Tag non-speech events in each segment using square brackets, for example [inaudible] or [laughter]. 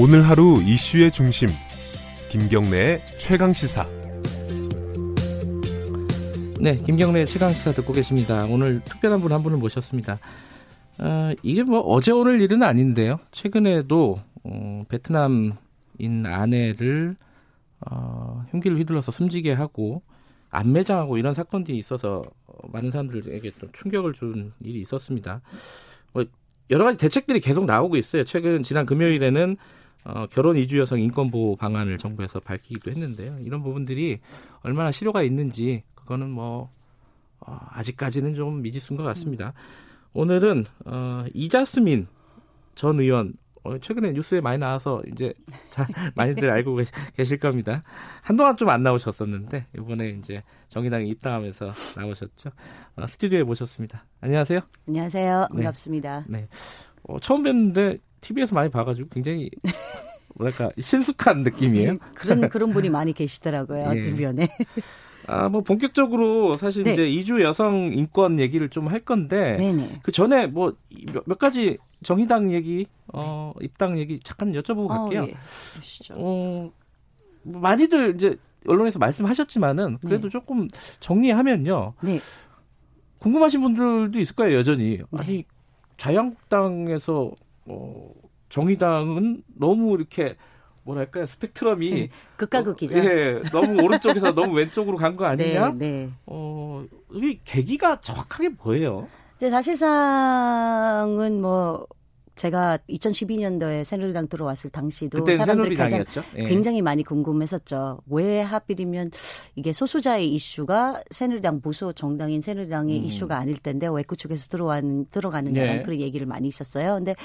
오늘 하루 이슈의 중심 김경래의 최강 시사. 네, 김경래 최강 시사 듣고 계십니다. 오늘 특별한 분 한 분을 모셨습니다. 어, 이게 뭐 어제 오늘 일은 아닌데요. 최근에도 어, 베트남인 아내를 어, 흉기를 휘둘러서 숨지게 하고 안매장하고 이런 사건들이 있어서 많은 사람들에게 좀 충격을 준 일이 있었습니다. 뭐 여러 가지 대책들이 계속 나오고 있어요. 최근 지난 금요일에는 어, 결혼 이주 여성 인권 보호 방안을 정부에서 밝히기도 했는데요. 이런 부분들이 얼마나 실효가 있는지 그거는 뭐 어, 아직까지는 좀 미지수인 것 같습니다. 오늘은 어, 이자스민 전 의원 어, 최근에 뉴스에 많이 나와서 이제 잘 많이들 알고 계실 겁니다. 한동안 좀 안 나오셨었는데 이번에 이제 정의당에 입당하면서 나오셨죠. 어, 스튜디오에 모셨습니다. 안녕하세요. 안녕하세요. 반갑습니다. 네. 네. 어, 처음 뵀는데 TV에서 많이 봐가지고 굉장히 뭐랄까 신숙한 느낌이에요. 네, 그런 그런 분이 많이 계시더라고요 예. 주변에. 아, 뭐 본격적으로 사실 네. 이제 이주 여성 인권 얘기를 좀 할 건데 네네. 그 전에 뭐몇 가지 정의당 얘기, 어 입당 얘기 잠깐 여쭤보고 어, 갈게요. 어, 예. 어, 뭐 많이들 이제 언론에서 말씀하셨지만은 그래도 네. 조금 정리하면요. 네. 궁금하신 분들도 있을 거예요, 여전히. 네. 아니 자유한국당에서 어 정의당은 너무 이렇게 뭐랄까요 스펙트럼이 네, 극과 극이죠. 어, 예, 너무 오른쪽에서 너무 왼쪽으로 간 거 [laughs] 아니냐? 네, 네. 어, 이 계기가 정확하게 뭐예요? 네, 사실상은 뭐 제가 2012년도에 새누리당 들어왔을 당시도 사람들이 가장 예. 굉장히 많이 궁금했었죠. 왜 하필이면 이게 소수자의 이슈가 새누리당 보수 정당인 새누리당의 음. 이슈가 아닐 텐데 왜 그쪽에서 들어가는 들어가느냐는 예. 그런 얘기를 많이 있었어요. 근데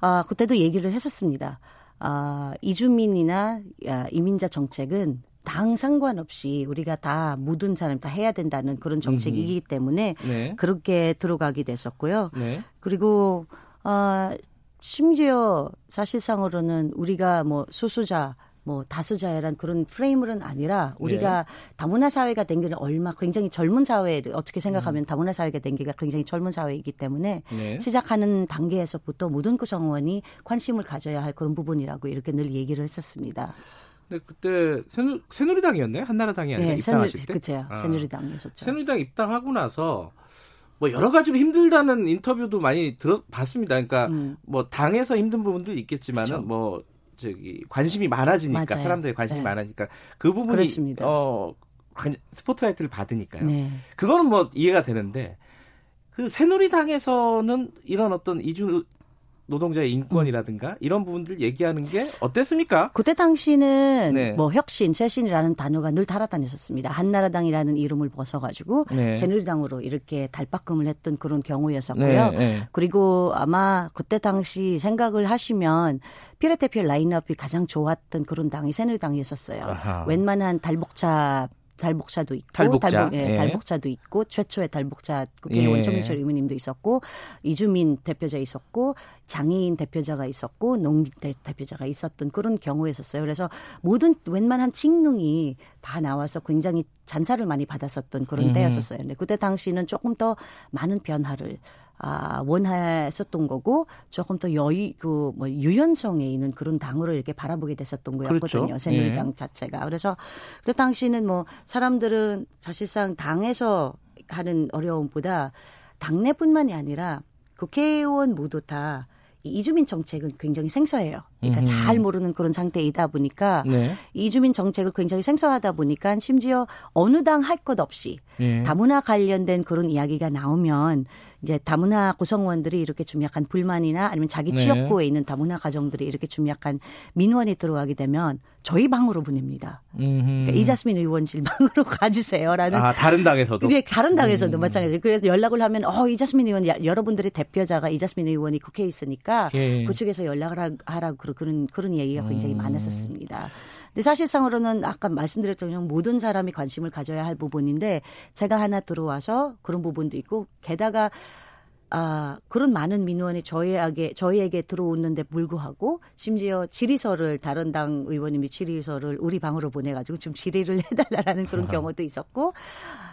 아 그때도 얘기를 했었습니다. 아 이주민이나 아, 이민자 정책은 당 상관없이 우리가 다 모든 사람 다 해야 된다는 그런 정책이기 때문에 네. 그렇게 들어가게 됐었고요. 네. 그리고 어, 심지어 사실상으로는 우리가 뭐 소수자 뭐 다수자란 그런 프레임은 아니라 우리가 네. 다문화 사회가 된 게 얼마 굉장히 젊은 사회를 어떻게 생각하면 음. 다문화 사회가 된게 굉장히 젊은 사회이기 때문에 네. 시작하는 단계에서부터 모든 구성원이 관심을 가져야 할 그런 부분이라고 이렇게 늘 얘기를 했었습니다. 근데 그때 새누, 새누리당이었나요? 한나라당이 아니라 네, 입당하실 때? 그렇죠. 아. 새누리당이었죠. 새누리당 입당하고 나서 뭐 여러 가지로 힘들다는 인터뷰도 많이 들어봤습니다. 그러니까 음. 뭐 당에서 힘든 부분도 있겠지만은 그렇죠. 뭐 저기 관심이 많아지니까 맞아요. 사람들의 관심이 네. 많아지니까 그 부분이 그렇습니다. 어 스포트라이트를 받으니까요. 네. 그거는 뭐 이해가 되는데 그 새누리당에서는 이런 어떤 이주 노동자의 인권이라든가 음. 이런 부분들 얘기하는 게 어땠습니까? 그때 당시는 네. 뭐 혁신, 쇄신이라는 단어가 늘 달아다녔었습니다. 한나라당이라는 이름을 벗어가지고 네. 새누리당으로 이렇게 달바꿈을 했던 그런 경우였었고요. 네. 네. 그리고 아마 그때 당시 생각을 하시면 피레테피엘 라인업이 가장 좋았던 그런 당이 새누리당이었었어요. 아하. 웬만한 달복차 달복차도 있고 달복자. 달복, 예, 예. 달복차도 있고 최초의 달복차 국회 예. 원청민철 의원님도 있었고 이주민 대표자 있었고 장애인 대표자가 있었고 농민 대표자가 있었던 그런 경우였었어요. 그래서 모든 웬만한 칙능이 다 나와서 굉장히 잔사를 많이 받았었던 그런 음. 때였었어요. 근데 그때 당시는 조금 더 많은 변화를 아, 원했었던 거고 조금 더 여유 그뭐 유연성에 있는 그런 당으로 이렇게 바라보게 됐었던 거였거든요. 그렇죠. 새누리당 예. 자체가. 그래서 그 당시는 뭐 사람들은 사실상 당에서 하는 어려움보다 당내뿐만이 아니라 국회의원 모두 다 이주민 정책은 굉장히 생소해요. 그러니까 음. 잘 모르는 그런 상태이다 보니까 네. 이주민 정책을 굉장히 생소하다 보니까 심지어 어느 당 할 것 없이 네. 다문화 관련된 그런 이야기가 나오면 이제 다문화 구성원들이 이렇게 좀 약간 불만이나 아니면 자기 네. 취업구에 네. 있는 다문화 가정들이 이렇게 좀 약간 민원이 들어가게 되면 저희 방으로 보냅니다. 그러니까 이자스민 의원 실 방으로 [laughs] 가주세요라는. 아 다른 당에서도. 이제 다른 당에서도 음. 마찬가지. 그래서 연락을 하면 어 이자스민 의원 여러분들의 대표자가 이자스민 의원이 국회에 있으니까 예. 그쪽에서 연락을 하라고 그런 그런 얘기가 굉장히 음. 많았었습니다. 근데 사실상으로는 아까 말씀드렸던 것 모든 사람이 관심을 가져야 할 부분인데 제가 하나 들어와서 그런 부분도 있고 게다가 아, 그런 많은 민원이 저희에게, 저희에게 들어오는데 불구하고, 심지어 질의서를, 다른 당 의원님이 질의서를 우리 방으로 보내가지고 좀 질의를 [laughs] 해달라는 그런 경우도 있었고,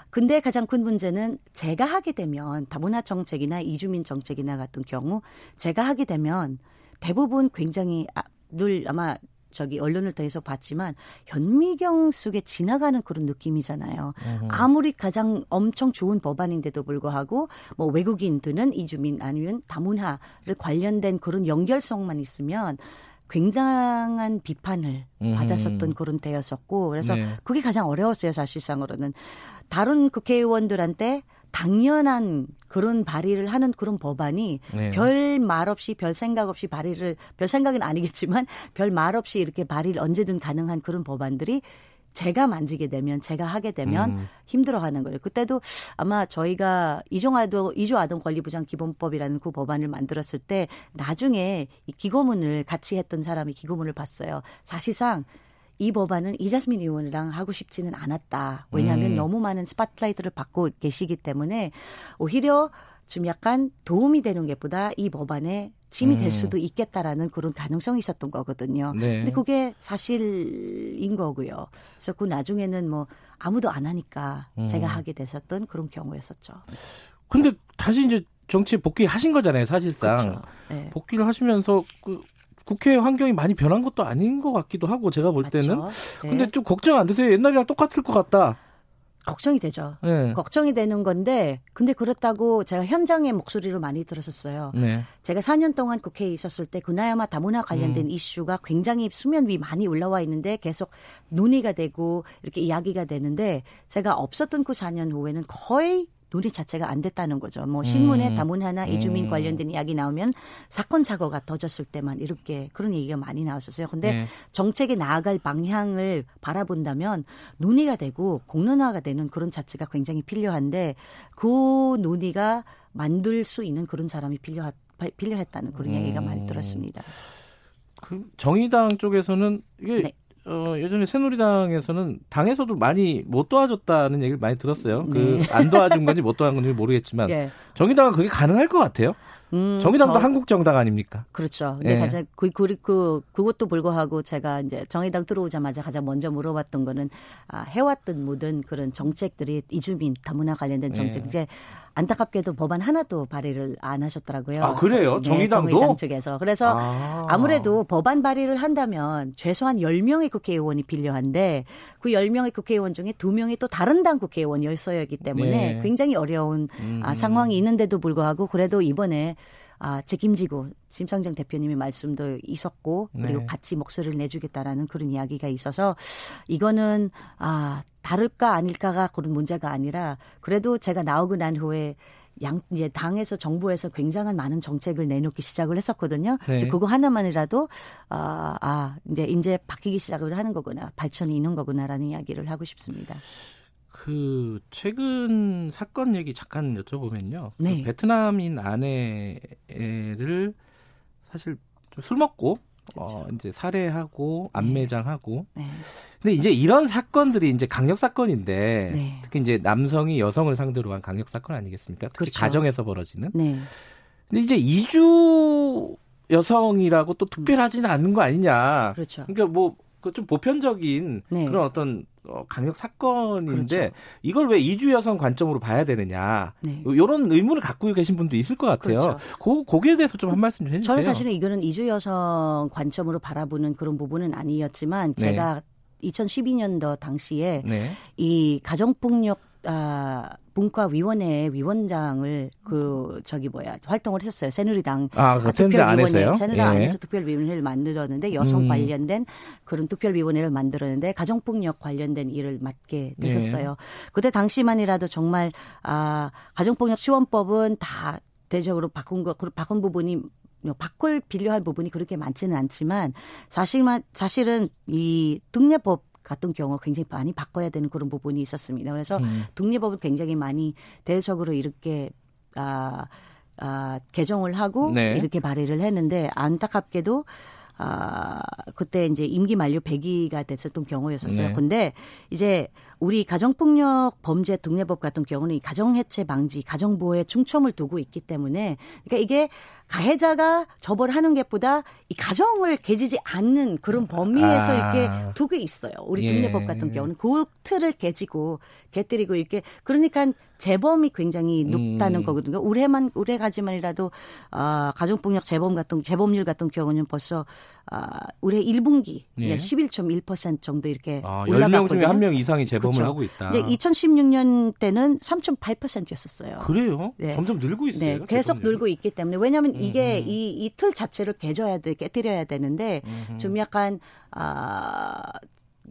근데 가장 큰 문제는 제가 하게 되면, 다문화 정책이나 이주민 정책이나 같은 경우, 제가 하게 되면 대부분 굉장히 아, 늘 아마 저기 언론을 통해서 봤지만 현미경 속에 지나가는 그런 느낌이잖아요. 으흠. 아무리 가장 엄청 좋은 법안인데도 불구하고 뭐 외국인들은 이주민 아니면 다문화를 관련된 그런 연결성만 있으면 굉장한 비판을 음. 받았었던 그런 때였었고 그래서 네. 그게 가장 어려웠어요 사실상으로는 다른 국회의원들한테 당연한 그런 발의를 하는 그런 법안이 네. 별말 없이 별 생각 없이 발의를 별 생각은 아니겠지만 별 말 없이 이렇게 발의를 언제든 가능한 그런 법안들이 제가 만지게 되면 제가 하게 되면 음. 힘들어하는 거예요. 그때도 아마 저희가 이주아동 이주아동 권리보장 기본법이라는 그 법안을 만들었을 때 나중에 이 기고문을 같이 했던 사람이 기고문을 봤어요. 사실상 이 법안은 이자스민 의원이랑 하고 싶지는 않았다. 왜냐하면 음. 너무 많은 spotlight를 받고 계시기 때문에 오히려 좀 약간 도움이 되는 것보다 이 법안에 짐이 될 음. 수도 있겠다라는 그런 가능성이 있었던 거거든요. 네. 근데 그게 사실인 거고요. 그래서 그 나중에는 뭐 아무도 안 하니까 음. 제가 하게 됐었던 그런 경우였었죠. 근데 다시 이제 정치에 복귀하신 거잖아요, 사실상. 그렇죠. 네. 복귀를 하시면서 그 국회 환경이 많이 변한 것도 아닌 것 같기도 하고 제가 볼 때는. 네. 근데 좀 걱정 안 되세요? 옛날이랑 똑같을 것 같다. 걱정이 되죠. 네. 걱정이 되는 건데, 근데 그렇다고 제가 현장의 목소리를 많이 들었었어요. 네. 제가 4년 동안 국회에 있었을 때 그나야마 다문화 관련된 음. 이슈가 굉장히 수면 위 많이 올라와 있는데 계속 논의가 되고 이렇게 이야기가 되는데 제가 없었던 그 4년 후에는 거의 논의 자체가 안 됐다는 거죠. 뭐 신문에 음. 다문화나 이주민 음. 관련된 이야기 나오면 사건 사고가 터졌을 때만 이렇게 그런 얘기가 많이 나왔었어요. 근데 네. 정책에 나아갈 방향을 바라본다면 논의가 되고 공론화가 되는 그런 자체가 굉장히 필요한데 그 논의가 만들 수 있는 그런 사람이 필요하, 필요했다는 그런 음. 얘기가 많이 들었습니다. 그 정의당 쪽에서는 이게 네. 어, 예전에 새누리당에서는 당에서도 많이 못 도와줬다는 얘기를 많이 들었어요. 그 네. 그안 도와준 건지 못 도와준 건지 모르겠지만 네. [laughs] 정의당은 그게 가능할 것 같아요. 음, 정의당도 저, 한국 정당 아닙니까? 그렇죠. 근데 네. 가장 그, 그, 그 그것도 불구하고 제가 이제 정의당 들어오자마자 가장 먼저 물어봤던 거는 아, 해왔던 모든 그런 정책들이 이주민 다문화 관련된 정책 네. 이제 안타깝게도 법안 하나도 발의를 안 하셨더라고요. 아 그래요? 네, 정의당도 정의당 측에서 그래서 아. 무래도 법안 발의를 한다면 최소한 10명의 국회의원이 필요한데 그 10명의 국회의원 중에 2명이 또 다른 당 국회의원이었어야 하기 때문에 네. 굉장히 어려운 아, 음. 아, 상황이 있는데도 불구하고 그래도 이번에 아, 책임지고 심상정 대표님의 말씀도 있었고 그리고 네. 같이 목소리를 내주겠다라는 그런 이야기가 있어서 이거는 아 다를까 아닐까가 그런 문제가 아니라 그래도 제가 나오고 난 후에 양 이제 당에서 정부에서 굉장한 많은 정책을 내놓기 시작을 했었거든요. 네. 그거 하나만이라도 아, 아 이제 이제 바뀌기 시작을 하는 거구나 발전이 있는 거구나라는 이야기를 하고 싶습니다. 그 최근 사건 얘기 잠깐 여쭤보면요. 그 네. 그 베트남인 아내를 사실 술 먹고 그렇죠. 어 이제 살해하고 안매장하고. 네. 네. 근데 이제 이런 사건들이 이제 강력 사건인데 네. 특히 이제 남성이 여성을 상대로 한 강력 사건 아니겠습니까? 특히 그렇죠. 가정에서 벌어지는. 네. 근데 이제 이주 여성이라고 또 특별하지는 않는 거 아니냐. 그렇죠. 그러니까 뭐그좀 보편적인 네. 그런 어떤 어, 강력 사건인데 그렇죠. 이걸 왜 이주 여성 관점으로 봐야 되느냐 네. 이런 의문을 갖고 계신 분도 있을 것 같아요. 그렇죠. 그 거기에 대해서 좀 한 말씀 좀 해주세요. 저는 사실은 이거는 이주 여성 관점으로 바라보는 그런 부분은 아니었지만 네. 제가 네. 2012년도 당시에 네. 이 가정폭력 아, 문과위원회 위원장을 그 저기 뭐야 활동을 했었어요 새누리당 아, 그 특별위원회 새누리당 예. 안에서 특별위원회를 만들었는데 여성 음. 관련된 그런 특별위원회를 만들었는데 가정폭력 관련된 일을 맡게 됐었어요. 예. 그때 당시만이라도 정말 아 가정폭력 지원법은 다 대적으로 바꾼 거 바꾼 부분이 바꿀 필요한 부분이 그렇게 많지는 않지만 사실만 사실은 이 등례법 같은 경우 굉장히 많이 바꿔야 되는 그런 부분이 있었습니다. 그래서 음. 독립법을 굉장히 많이 대적으로 이렇게 아, 아 개정을 하고 네. 이렇게 발의를 했는데 안타깝게도 아, 그때 이제 임기 만료 100기가 됐었던 경우였었어요. 네. 근데 이제 우리 가정폭력 범죄 특례법 같은 경우는 이 가정해체 방지, 가정보호에 중점을 두고 있기 때문에 그러니까 이게 가해자가 처벌하는 것보다 이 가정을 깨지지 않는 그런 범위에서 아. 이렇게 두고 있어요. 우리 특례법 예. 같은 경우는 그 틀을 깨지고 깨뜨리고 이렇게 그러니까 재범이 굉장히 높다는 음. 거거든요. 올해만 올해까지만이라도 아 가정폭력 재범 같은 재범률 같은 경우는 벌써 아 올해 1분기 예. 11.1% 정도 이렇게 아, 올라갔거든요. 10명 중에 한 명 이상이 재범을 그렇죠. 하고 있다. 이제 2016년 때는 3.8%였었어요. 그래요? 네. 점점 늘고 있어요. 네, 계속. 늘고 있기 때문에 왜냐하면 음. 이게 이이틀 자체를 깨져야 돼, 깨뜨려야 되는데 음. 좀 약간 아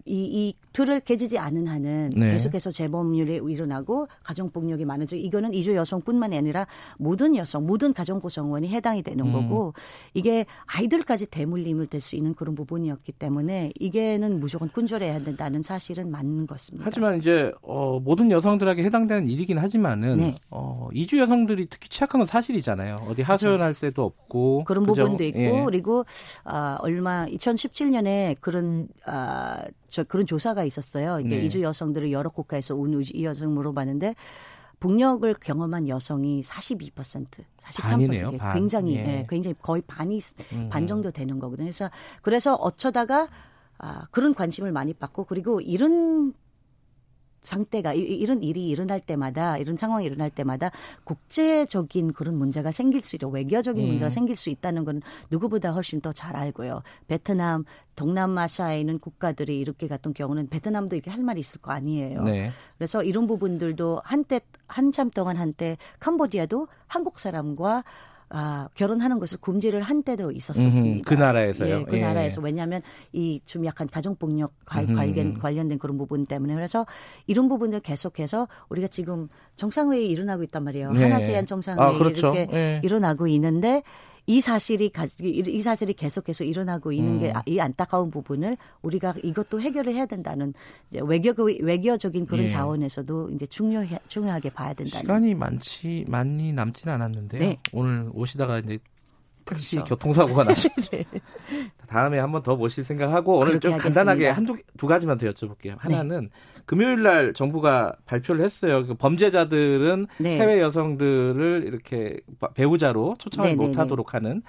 이, 이 틀을 깨지지 않은 한은 네. 계속해서 재범률이 일어나고 가정폭력이 많아지고 이거는 이주 여성뿐만이 아니라 모든 여성, 모든 가정 구성원이 해당이 되는 음. 거고 이게 아이들까지 대물림을 될 수 있는 그런 부분이었기 때문에 이게는 무조건 kun절해야 된다는 사실은 맞는 것입니다. 하지만 이제 어, 모든 여성들에게 해당되는 일이긴 하지만은 네. 어, 이주 여성들이 특히 취약한 건 사실이잖아요. 어디 하소연할 새도 없고 그런 그죠? 부분도 있고 예. 그리고 아, 얼마 2017년에 그런 아, 저 그런 조사가 있었어요. 이게 네. 이주 여성들을 여러 국가에서 온이 여성 물어봤는데 폭력을 경험한 여성이 42%, 43%게 굉장히 예. 예. 굉장히 거의 반이 음. 반 정도 되는 거거든요. 그래서 그래서 어쩌다가 아, 그런 관심을 많이 받고 그리고 이런 상태가 이런 일이 일어날 때마다 이런 상황이 일어날 때마다 국제적인 그런 문제가 생길 수 있고 외교적인 음. 문제가 생길 수 있다는 건 누구보다 훨씬 더 잘 알고요. 베트남, 동남아시아에 있는 국가들이 이렇게 같은 경우는 베트남도 이렇게 할 말이 있을 거 아니에요. 네. 그래서 이런 부분들도 한때 한참 동안 한때 캄보디아도 한국 사람과 아, 결혼하는 것을 금지를 한 때도 있었었습니다. 음, 그 나라에서요. 예, 그 예. 나라에서 왜냐하면 이 좀 약간 가정폭력 관련 관련된 그런 부분 때문에 그래서 이런 부분을 계속해서 우리가 지금 정상회의 일어나고 있단 말이에요. 네. 하나세안 정상회의 아, 그렇죠. 이렇게 네. 일어나고 있는데 이 사실이 이 사실이 계속해서 일어나고 있는 음. 게이 안타까운 부분을 우리가 이것도 해결을 해야 된다는 외교 외교적인 그런 예. 자원에서도 이제 중요 중요하게 봐야 된다. 시간이 많지 많이 남지는 않았는데요. 네. 오늘 오시다가 이제 택시 그렇죠. 교통사고가 [laughs] 나서 네. 다음에 한번 더 모실 생각하고 오늘 좀 간단하게 한두 두 가지만 더 여쭤볼게요. 네. 하나는 네. 금요일 날 정부가 발표를 했어요. 그 범죄자들은 네. 해외 여성들을 이렇게 배우자로 초청을 네, 네못 하도록 네. 하는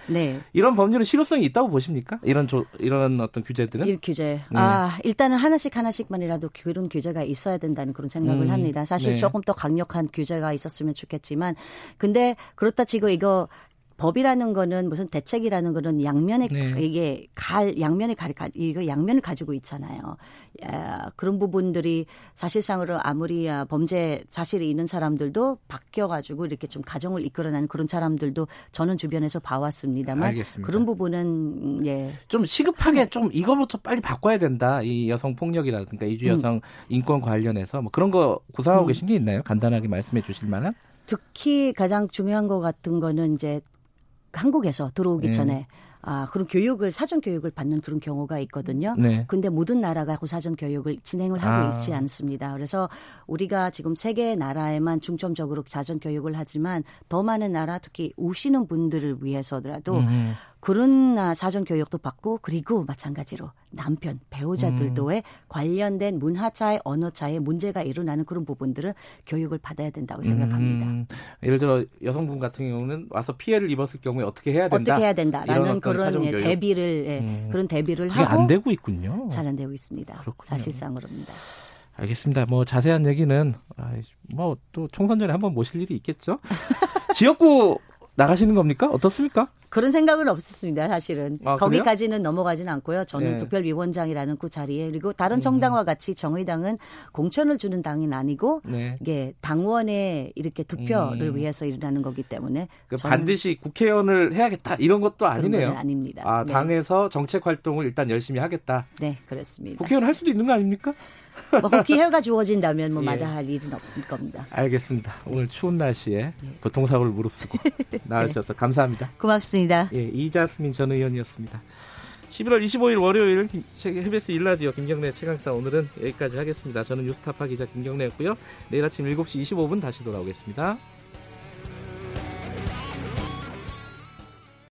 이런 법률은 실효성이 있다고 보십니까? 이런 조, 이런 어떤 규제들은? 이 규제. 아, 일단은 하나씩 하나씩만이라도 그런 규제가 있어야 된다는 그런 생각을 음, 합니다. 사실 조금 더 강력한 규제가 있었으면 좋겠지만 근데 그렇다 치고 이거 법이라는 거는 무슨 대책이라는 거는 양면에 네. 이게 갈 양면에 갈 이거 양면을 가지고 있잖아요. 야, 그런 부분들이 사실상으로 아무리 아, 범죄 사실이 있는 사람들도 바뀌어 가지고 이렇게 좀 가정을 이끌어내는 그런 사람들도 저는 주변에서 봐왔습니다만 알겠습니다. 그런 부분은 예. 좀 시급하게 좀 이거부터 빨리 바꿔야 된다. 이 여성 폭력이라든가 이주 여성 음. 인권 관련해서 뭐 그런 거 구상하고 음. 계신 게 있나요? 간단하게 말씀해 주실 만한? 특히 가장 중요한 것 같은 거는 이제 한국에서 들어오기 네. 전에 아, 그런 교육을 사전 교육을 받는 그런 경우가 있거든요. 네. 근데 모든 나라가 그 사전 교육을 진행을 하고 아. 있지 않습니다. 그래서 우리가 지금 세계 나라에만 중점적으로 사전 교육을 하지만 더 많은 나라 특히 오시는 분들을 위해서라도 음. 그런 아, 사전 교육도 받고 그리고 마찬가지로 남편 배우자들도에 음. 관련된 문화차의 언어차의 문제가 일어나는 그런 부분들을 교육을 받아야 된다고 생각합니다. 음. 예를 들어 여성분 같은 경우는 와서 피해를 입었을 경우에 어떻게 해야 된다. 어떻게 해야 된다라는 그런 예, 대비를 예, 음. 그런 대비를 하고 안 되고 있군요. 잘 안 되고 있습니다. 그렇군요. 사실상으로입니다. 알겠습니다. 뭐 자세한 얘기는 뭐 또 총선 전에 한번 모실 일이 있겠죠. [laughs] 지역구 나가시는 겁니까? 어떻습니까? 그런 생각은 없었습니다, 사실은. 아, 거기까지는 넘어가지는 않고요. 저는 네. 특별위원장이라는 그 자리에 그리고 다른 음. 정당과 같이 정의당은 공천을 주는 당이 아니고 네. 이게 당원의 이렇게 투표를 음. 위해서 일어나는 거기 때문에 그 반드시 국회의원을 해야겠다 이런 것도 아니네요. 아닙니다. 아, 네. 당에서 정책 활동을 일단 열심히 하겠다. 네, 그렇습니다. 국회의원 할 수도 있는 거 아닙니까? 뭐 [laughs] 기회가 주어진다면 뭐 예. 마다할 일은 없을 겁니다. 알겠습니다. 오늘 추운 날씨에 예. 교통사고를 무릅쓰고 [laughs] 나와주셔서 네. 감사합니다. 고맙습니다. 예, 이자스민 전 의원이었습니다. 11월 25일 월요일 KBS 일라디오 김경래 최강사 오늘은 여기까지 하겠습니다. 저는 뉴스타파 기자 김경래였고요. 내일 아침 7시 25분 다시 돌아오겠습니다.